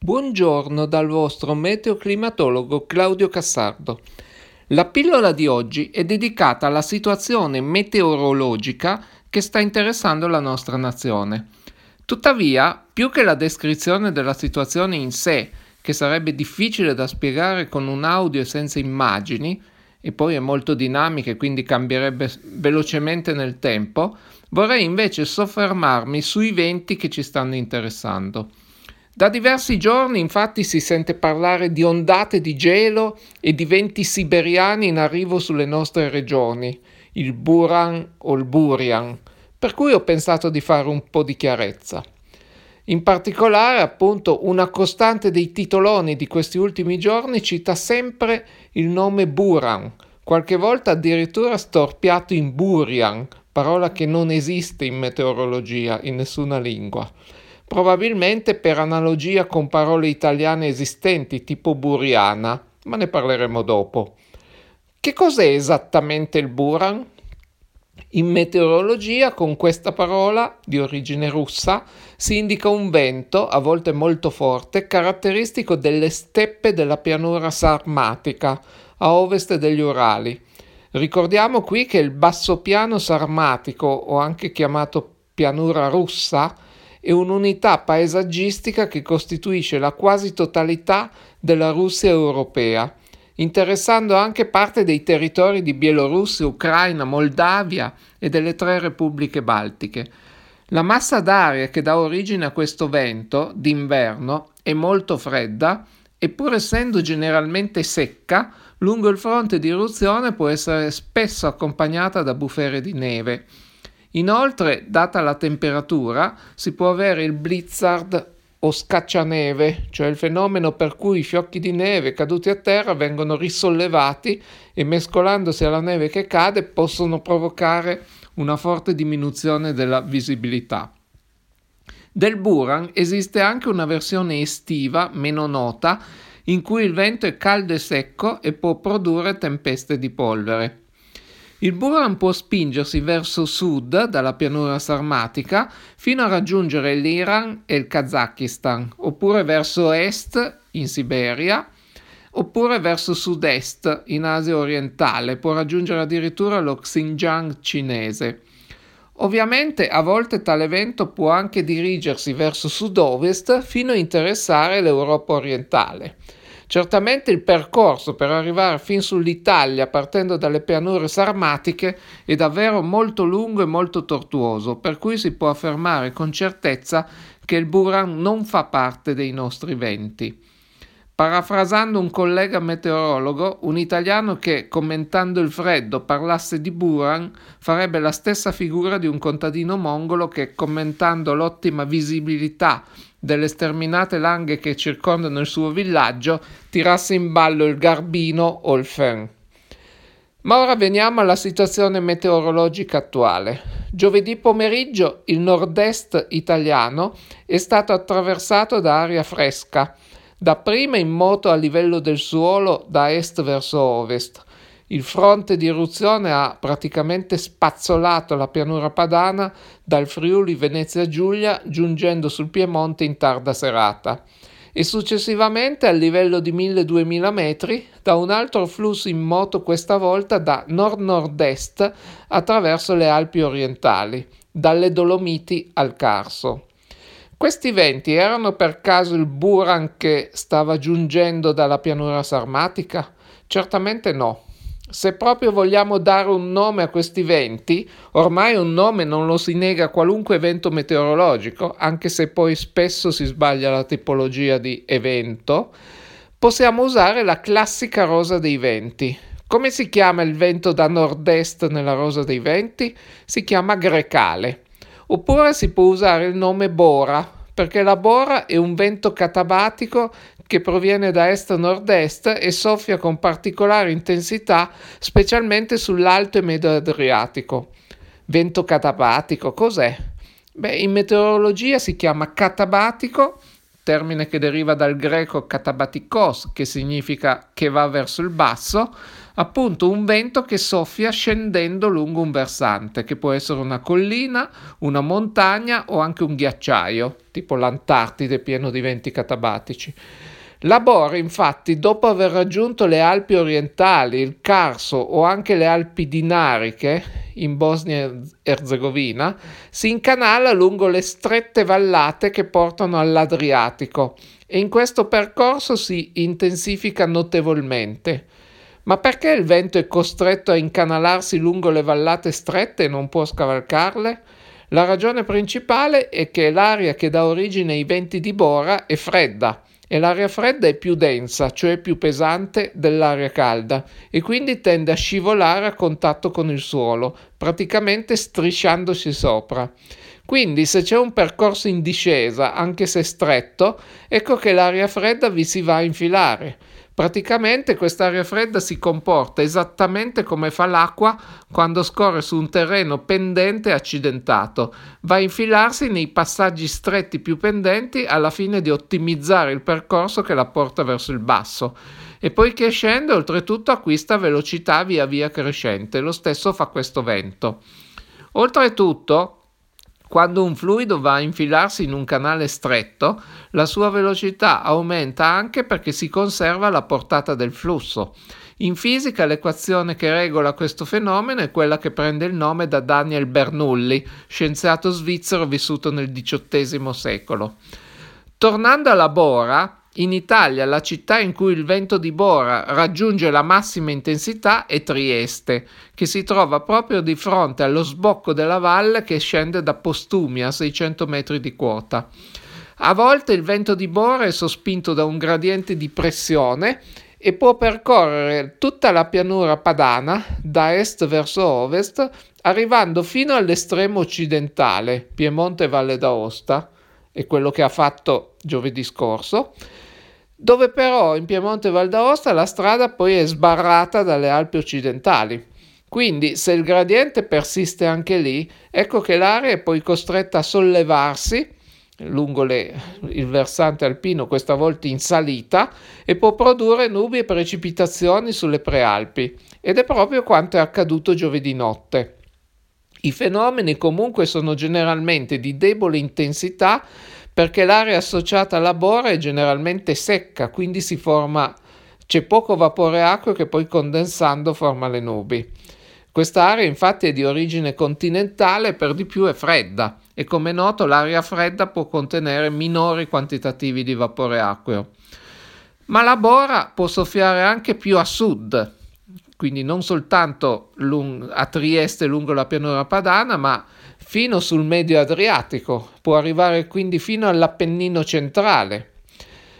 Buongiorno dal vostro meteoclimatologo Claudio Cassardo. La pillola di oggi è dedicata alla situazione meteorologica che sta interessando la nostra nazione. Tuttavia, più che la descrizione della situazione in sé, che sarebbe difficile da spiegare con un audio senza immagini, e poi è molto dinamica e quindi cambierebbe velocemente nel tempo, vorrei invece soffermarmi sui venti che ci stanno interessando. Da diversi giorni infatti si sente parlare di ondate di gelo e di venti siberiani in arrivo sulle nostre regioni, il Buran o il Burian, per cui ho pensato di fare un po' di chiarezza. In particolare, appunto, una costante dei titoloni di questi ultimi giorni cita sempre il nome Buran, qualche volta addirittura storpiato in Burian, parola che non esiste in meteorologia in nessuna lingua probabilmente per analogia con parole italiane esistenti tipo buriana, ma ne parleremo dopo. Che cos'è esattamente il buran? In meteorologia con questa parola, di origine russa, si indica un vento, a volte molto forte, caratteristico delle steppe della pianura sarmatica, a ovest degli Urali. Ricordiamo qui che il bassopiano sarmatico, o anche chiamato pianura russa, è un'unità paesaggistica che costituisce la quasi totalità della Russia europea, interessando anche parte dei territori di Bielorussia, Ucraina, Moldavia e delle tre repubbliche baltiche. La massa d'aria che dà origine a questo vento d'inverno è molto fredda e pur essendo generalmente secca, lungo il fronte di eruzione può essere spesso accompagnata da bufere di neve. Inoltre, data la temperatura, si può avere il blizzard o scaccianeve, cioè il fenomeno per cui i fiocchi di neve caduti a terra vengono risollevati e mescolandosi alla neve che cade possono provocare una forte diminuzione della visibilità. Del Buran esiste anche una versione estiva meno nota in cui il vento è caldo e secco e può produrre tempeste di polvere. Il Buran può spingersi verso sud dalla pianura sarmatica fino a raggiungere l'Iran e il Kazakistan, oppure verso est in Siberia, oppure verso sud-est in Asia orientale, può raggiungere addirittura lo Xinjiang cinese. Ovviamente a volte tale vento può anche dirigersi verso sud-ovest fino a interessare l'Europa orientale. Certamente il percorso per arrivare fin sull'Italia partendo dalle pianure sarmatiche è davvero molto lungo e molto tortuoso, per cui si può affermare con certezza che il Buran non fa parte dei nostri venti. Parafrasando un collega meteorologo, un italiano che, commentando il freddo, parlasse di Buran, farebbe la stessa figura di un contadino mongolo che, commentando l'ottima visibilità delle sterminate langhe che circondano il suo villaggio, tirasse in ballo il garbino o il fen. Ma ora veniamo alla situazione meteorologica attuale. Giovedì pomeriggio il nord-est italiano è stato attraversato da aria fresca, dapprima in moto a livello del suolo da est verso ovest, il fronte di eruzione ha praticamente spazzolato la pianura padana dal Friuli Venezia Giulia giungendo sul Piemonte in tarda serata e successivamente al livello di 1000-2000 metri da un altro flusso in moto questa volta da nord-nord-est attraverso le Alpi orientali, dalle Dolomiti al Carso. Questi venti erano per caso il Buran che stava giungendo dalla pianura sarmatica? Certamente no. Se proprio vogliamo dare un nome a questi venti, ormai un nome non lo si nega a qualunque evento meteorologico, anche se poi spesso si sbaglia la tipologia di evento, possiamo usare la classica rosa dei venti. Come si chiama il vento da nord-est nella rosa dei venti? Si chiama grecale. Oppure si può usare il nome bora, perché la bora è un vento catabatico che proviene da est-nord-est e soffia con particolare intensità, specialmente sull'alto e medio Adriatico. Vento catabatico, cos'è? Beh, in meteorologia si chiama catabatico termine che deriva dal greco katabatikos, che significa che va verso il basso, appunto un vento che soffia scendendo lungo un versante, che può essere una collina, una montagna o anche un ghiacciaio, tipo l'Antartide pieno di venti catabatici. Labor, infatti, dopo aver raggiunto le Alpi orientali, il Carso o anche le Alpi Dinariche in Bosnia e Erzegovina, si incanala lungo le strette vallate che portano all'Adriatico e in questo percorso si intensifica notevolmente. Ma perché il vento è costretto a incanalarsi lungo le vallate strette e non può scavalcarle? La ragione principale è che l'aria che dà origine ai venti di Bora è fredda e l'aria fredda è più densa, cioè più pesante dell'aria calda e quindi tende a scivolare a contatto con il suolo, praticamente strisciandosi sopra. Quindi se c'è un percorso in discesa, anche se stretto, ecco che l'aria fredda vi si va a infilare. Praticamente quest'aria fredda si comporta esattamente come fa l'acqua quando scorre su un terreno pendente e accidentato. Va a infilarsi nei passaggi stretti più pendenti alla fine di ottimizzare il percorso che la porta verso il basso. E poiché scende, oltretutto acquista velocità via via crescente. Lo stesso fa questo vento. Oltretutto, quando un fluido va a infilarsi in un canale stretto, la sua velocità aumenta anche perché si conserva la portata del flusso. In fisica l'equazione che regola questo fenomeno è quella che prende il nome da Daniel Bernoulli, scienziato svizzero vissuto nel XVIII secolo. Tornando alla Bora, in Italia la città in cui il vento di Bora raggiunge la massima intensità è Trieste, che si trova proprio di fronte allo sbocco della valle che scende da Postumia a 600 metri di quota. A volte il vento di Bora è sospinto da un gradiente di pressione e può percorrere tutta la pianura padana da est verso ovest, arrivando fino all'estremo occidentale, Piemonte Valle d'Aosta, è quello che ha fatto giovedì scorso, dove però in Piemonte e Val d'Aosta la strada poi è sbarrata dalle Alpi occidentali. Quindi se il gradiente persiste anche lì, ecco che l'area è poi costretta a sollevarsi lungo le, il versante alpino, questa volta in salita, e può produrre nubi e precipitazioni sulle prealpi. Ed è proprio quanto è accaduto giovedì notte. I fenomeni comunque sono generalmente di debole intensità perché l'area associata alla bora è generalmente secca, quindi si forma, c'è poco vapore acqueo che poi condensando forma le nubi. Questa area infatti è di origine continentale per di più è fredda e come noto l'aria fredda può contenere minori quantitativi di vapore acqueo. Ma la bora può soffiare anche più a sud, quindi non soltanto lung- a Trieste lungo la pianura padana, ma fino sul medio Adriatico, può arrivare quindi fino all'Appennino centrale.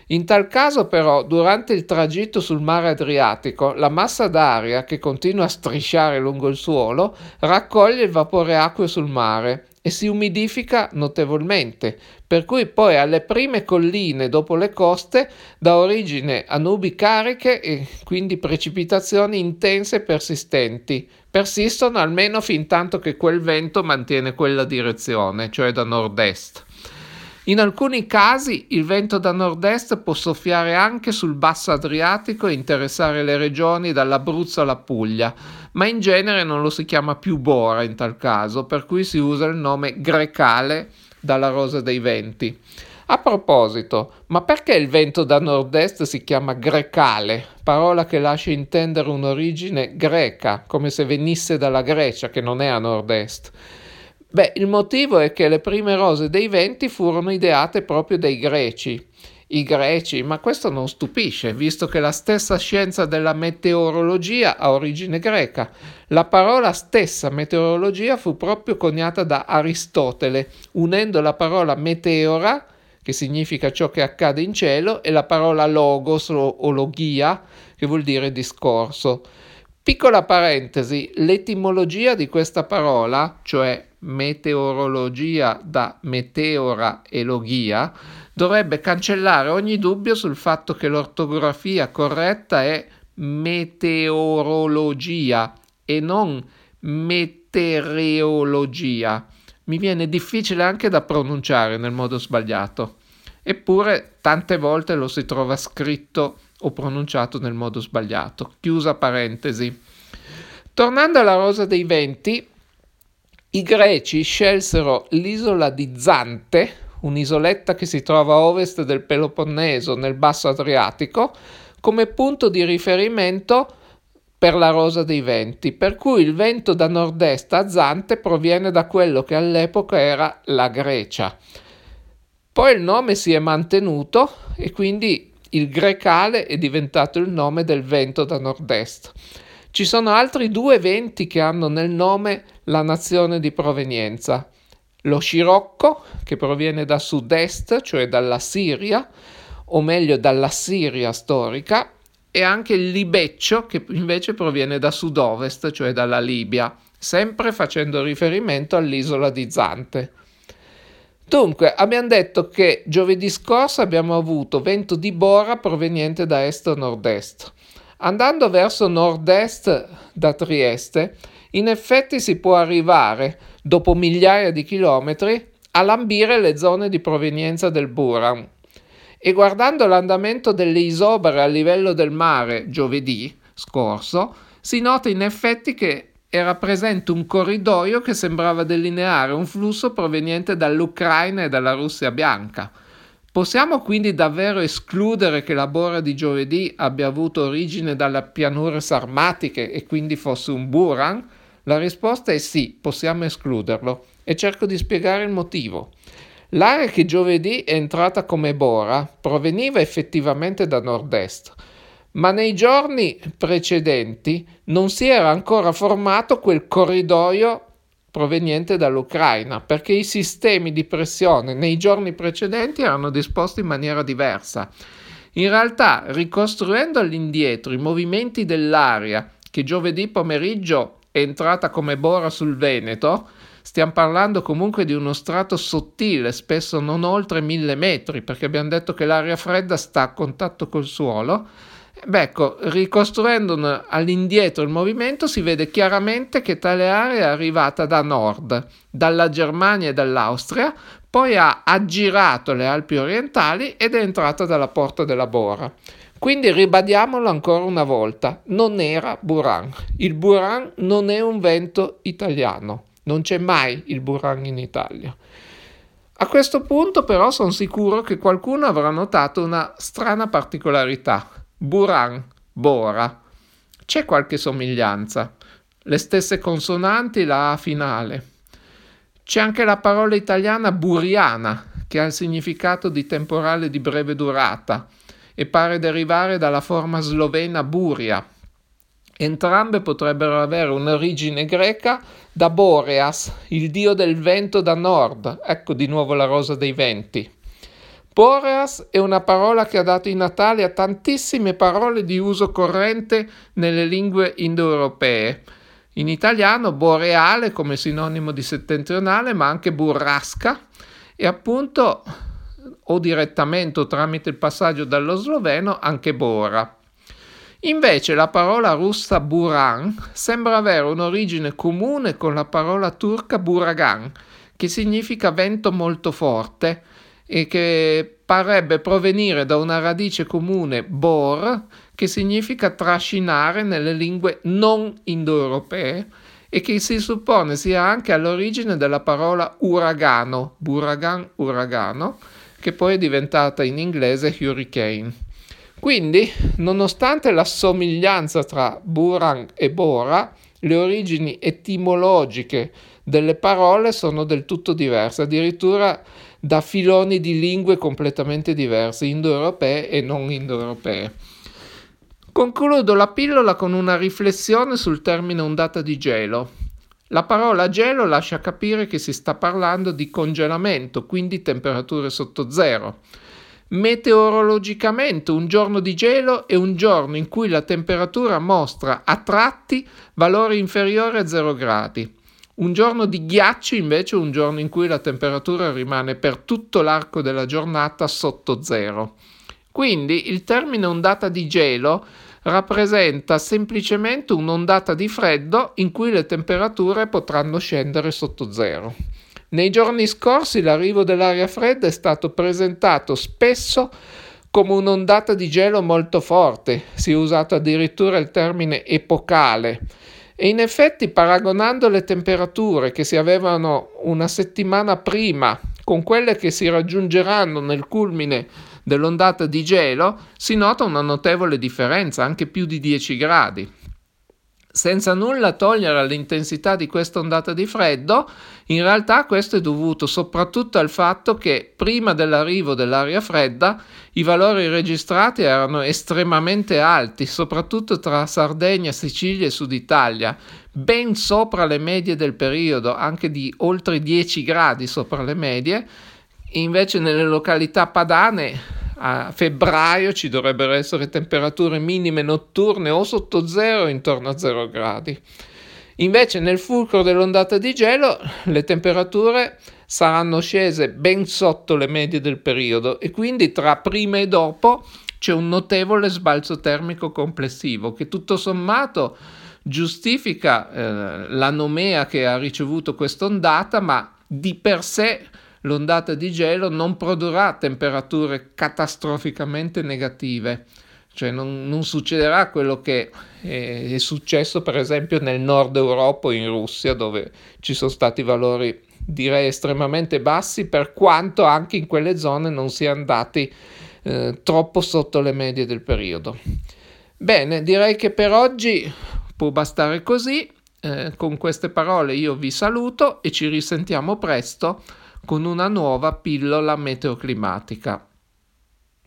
In tal caso però, durante il tragitto sul mare Adriatico, la massa d'aria che continua a strisciare lungo il suolo raccoglie il vapore acqueo sul mare e si umidifica notevolmente, per cui poi alle prime colline dopo le coste dà origine a nubi cariche e quindi precipitazioni intense e persistenti. Persistono almeno fin tanto che quel vento mantiene quella direzione, cioè da nord-est. In alcuni casi il vento da nord-est può soffiare anche sul basso Adriatico e interessare le regioni dall'Abruzzo alla Puglia, ma in genere non lo si chiama più bora in tal caso, per cui si usa il nome grecale dalla rosa dei venti. A proposito, ma perché il vento da nord-est si chiama grecale, parola che lascia intendere un'origine greca, come se venisse dalla Grecia, che non è a nord-est? Beh, il motivo è che le prime rose dei venti furono ideate proprio dai greci. I greci, ma questo non stupisce, visto che la stessa scienza della meteorologia ha origine greca. La parola stessa meteorologia fu proprio coniata da Aristotele, unendo la parola meteora, che significa ciò che accade in cielo, e la parola logos o logia, che vuol dire discorso. Piccola parentesi, l'etimologia di questa parola, cioè meteorologia da meteora e logia, dovrebbe cancellare ogni dubbio sul fatto che l'ortografia corretta è meteorologia e non meteorologia. Mi viene difficile anche da pronunciare nel modo sbagliato. eppure tante volte lo si trova scritto o pronunciato nel modo sbagliato. Chiusa parentesi. Tornando alla Rosa dei Venti, i greci scelsero l'isola di Zante, un'isoletta che si trova a ovest del Peloponneso nel basso Adriatico, come punto di riferimento per la rosa dei venti, per cui il vento da nord-est a Zante proviene da quello che all'epoca era la Grecia. Poi il nome si è mantenuto e quindi il grecale è diventato il nome del vento da nord-est. Ci sono altri due venti che hanno nel nome la nazione di provenienza. Lo scirocco, che proviene da sud-est, cioè dalla Siria, o meglio dalla Siria storica, e anche il libeccio, che invece proviene da sud-ovest, cioè dalla Libia, sempre facendo riferimento all'isola di Zante. Dunque, abbiamo detto che giovedì scorso abbiamo avuto vento di Bora proveniente da est o nord-est. Andando verso nord-est da Trieste, in effetti si può arrivare, dopo migliaia di chilometri, a lambire le zone di provenienza del Buran. E guardando l'andamento delle isobare a livello del mare giovedì scorso, si nota in effetti che era presente un corridoio che sembrava delineare un flusso proveniente dall'Ucraina e dalla Russia bianca. Possiamo quindi davvero escludere che la bora di giovedì abbia avuto origine dalle pianure sarmatiche e quindi fosse un Buran? La risposta è sì, possiamo escluderlo e cerco di spiegare il motivo. L'area che giovedì è entrata come Bora proveniva effettivamente da nord-est, ma nei giorni precedenti non si era ancora formato quel corridoio proveniente dall'Ucraina, perché i sistemi di pressione nei giorni precedenti erano disposti in maniera diversa. In realtà, ricostruendo all'indietro i movimenti dell'aria che giovedì pomeriggio è entrata come bora sul Veneto, stiamo parlando comunque di uno strato sottile, spesso non oltre mille metri, perché abbiamo detto che l'aria fredda sta a contatto col suolo. Ecco, ricostruendo all'indietro il movimento si vede chiaramente che tale area è arrivata da nord, dalla Germania e dall'Austria, poi ha aggirato le Alpi orientali ed è entrata dalla porta della Bora. Quindi ribadiamolo ancora una volta, non era Buran. Il Buran non è un vento italiano, non c'è mai il Buran in Italia. A questo punto però sono sicuro che qualcuno avrà notato una strana particolarità. Buran, Bora. C'è qualche somiglianza. Le stesse consonanti, la A finale. C'è anche la parola italiana buriana, che ha il significato di temporale di breve durata e pare derivare dalla forma slovena Buria. Entrambe potrebbero avere un'origine greca da Boreas, il dio del vento da nord. Ecco di nuovo la rosa dei venti. Boreas è una parola che ha dato i natali a tantissime parole di uso corrente nelle lingue indoeuropee. In italiano boreale come sinonimo di settentrionale, ma anche burrasca e appunto o direttamente o tramite il passaggio dallo sloveno anche Bora. Invece la parola russa buran sembra avere un'origine comune con la parola turca buragan, che significa vento molto forte e che parebbe provenire da una radice comune bor, che significa trascinare nelle lingue non indoeuropee e che si suppone sia anche all'origine della parola uragano, buragan uragano, che poi è diventata in inglese hurricane. Quindi, nonostante la somiglianza tra Buran e Bora, le origini etimologiche delle parole sono del tutto diverse, addirittura da filoni di lingue completamente diverse, indoeuropee e non indoeuropee. Concludo la pillola con una riflessione sul termine ondata di gelo. La parola gelo lascia capire che si sta parlando di congelamento, quindi temperature sotto zero. Meteorologicamente un giorno di gelo è un giorno in cui la temperatura mostra a tratti valori inferiori a 0 gradi. Un giorno di ghiaccio invece è un giorno in cui la temperatura rimane per tutto l'arco della giornata sotto zero. Quindi il termine ondata di gelo rappresenta semplicemente un'ondata di freddo in cui le temperature potranno scendere sotto zero. Nei giorni scorsi l'arrivo dell'aria fredda è stato presentato spesso come un'ondata di gelo molto forte, si è usato addirittura il termine epocale. E in effetti, paragonando le temperature che si avevano una settimana prima con quelle che si raggiungeranno nel culmine dell'ondata di gelo, si nota una notevole differenza, anche più di 10 gradi senza nulla togliere all'intensità di questa ondata di freddo, in realtà questo è dovuto soprattutto al fatto che prima dell'arrivo dell'aria fredda i valori registrati erano estremamente alti, soprattutto tra Sardegna, Sicilia e Sud Italia, ben sopra le medie del periodo, anche di oltre 10 gradi sopra le medie. Invece nelle località padane a febbraio ci dovrebbero essere temperature minime notturne o sotto zero o intorno a zero gradi. Invece nel fulcro dell'ondata di gelo le temperature saranno scese ben sotto le medie del periodo e quindi tra prima e dopo c'è un notevole sbalzo termico complessivo che tutto sommato giustifica eh, la nomea che ha ricevuto quest'ondata, ma di per sé l'ondata di gelo non produrrà temperature catastroficamente negative, cioè non, non succederà quello che è, è, successo per esempio nel nord Europa o in Russia dove ci sono stati valori direi estremamente bassi per quanto anche in quelle zone non sia andati eh, troppo sotto le medie del periodo. Bene, direi che per oggi può bastare così. Eh, con queste parole io vi saluto e ci risentiamo presto con una nuova pillola meteoclimatica.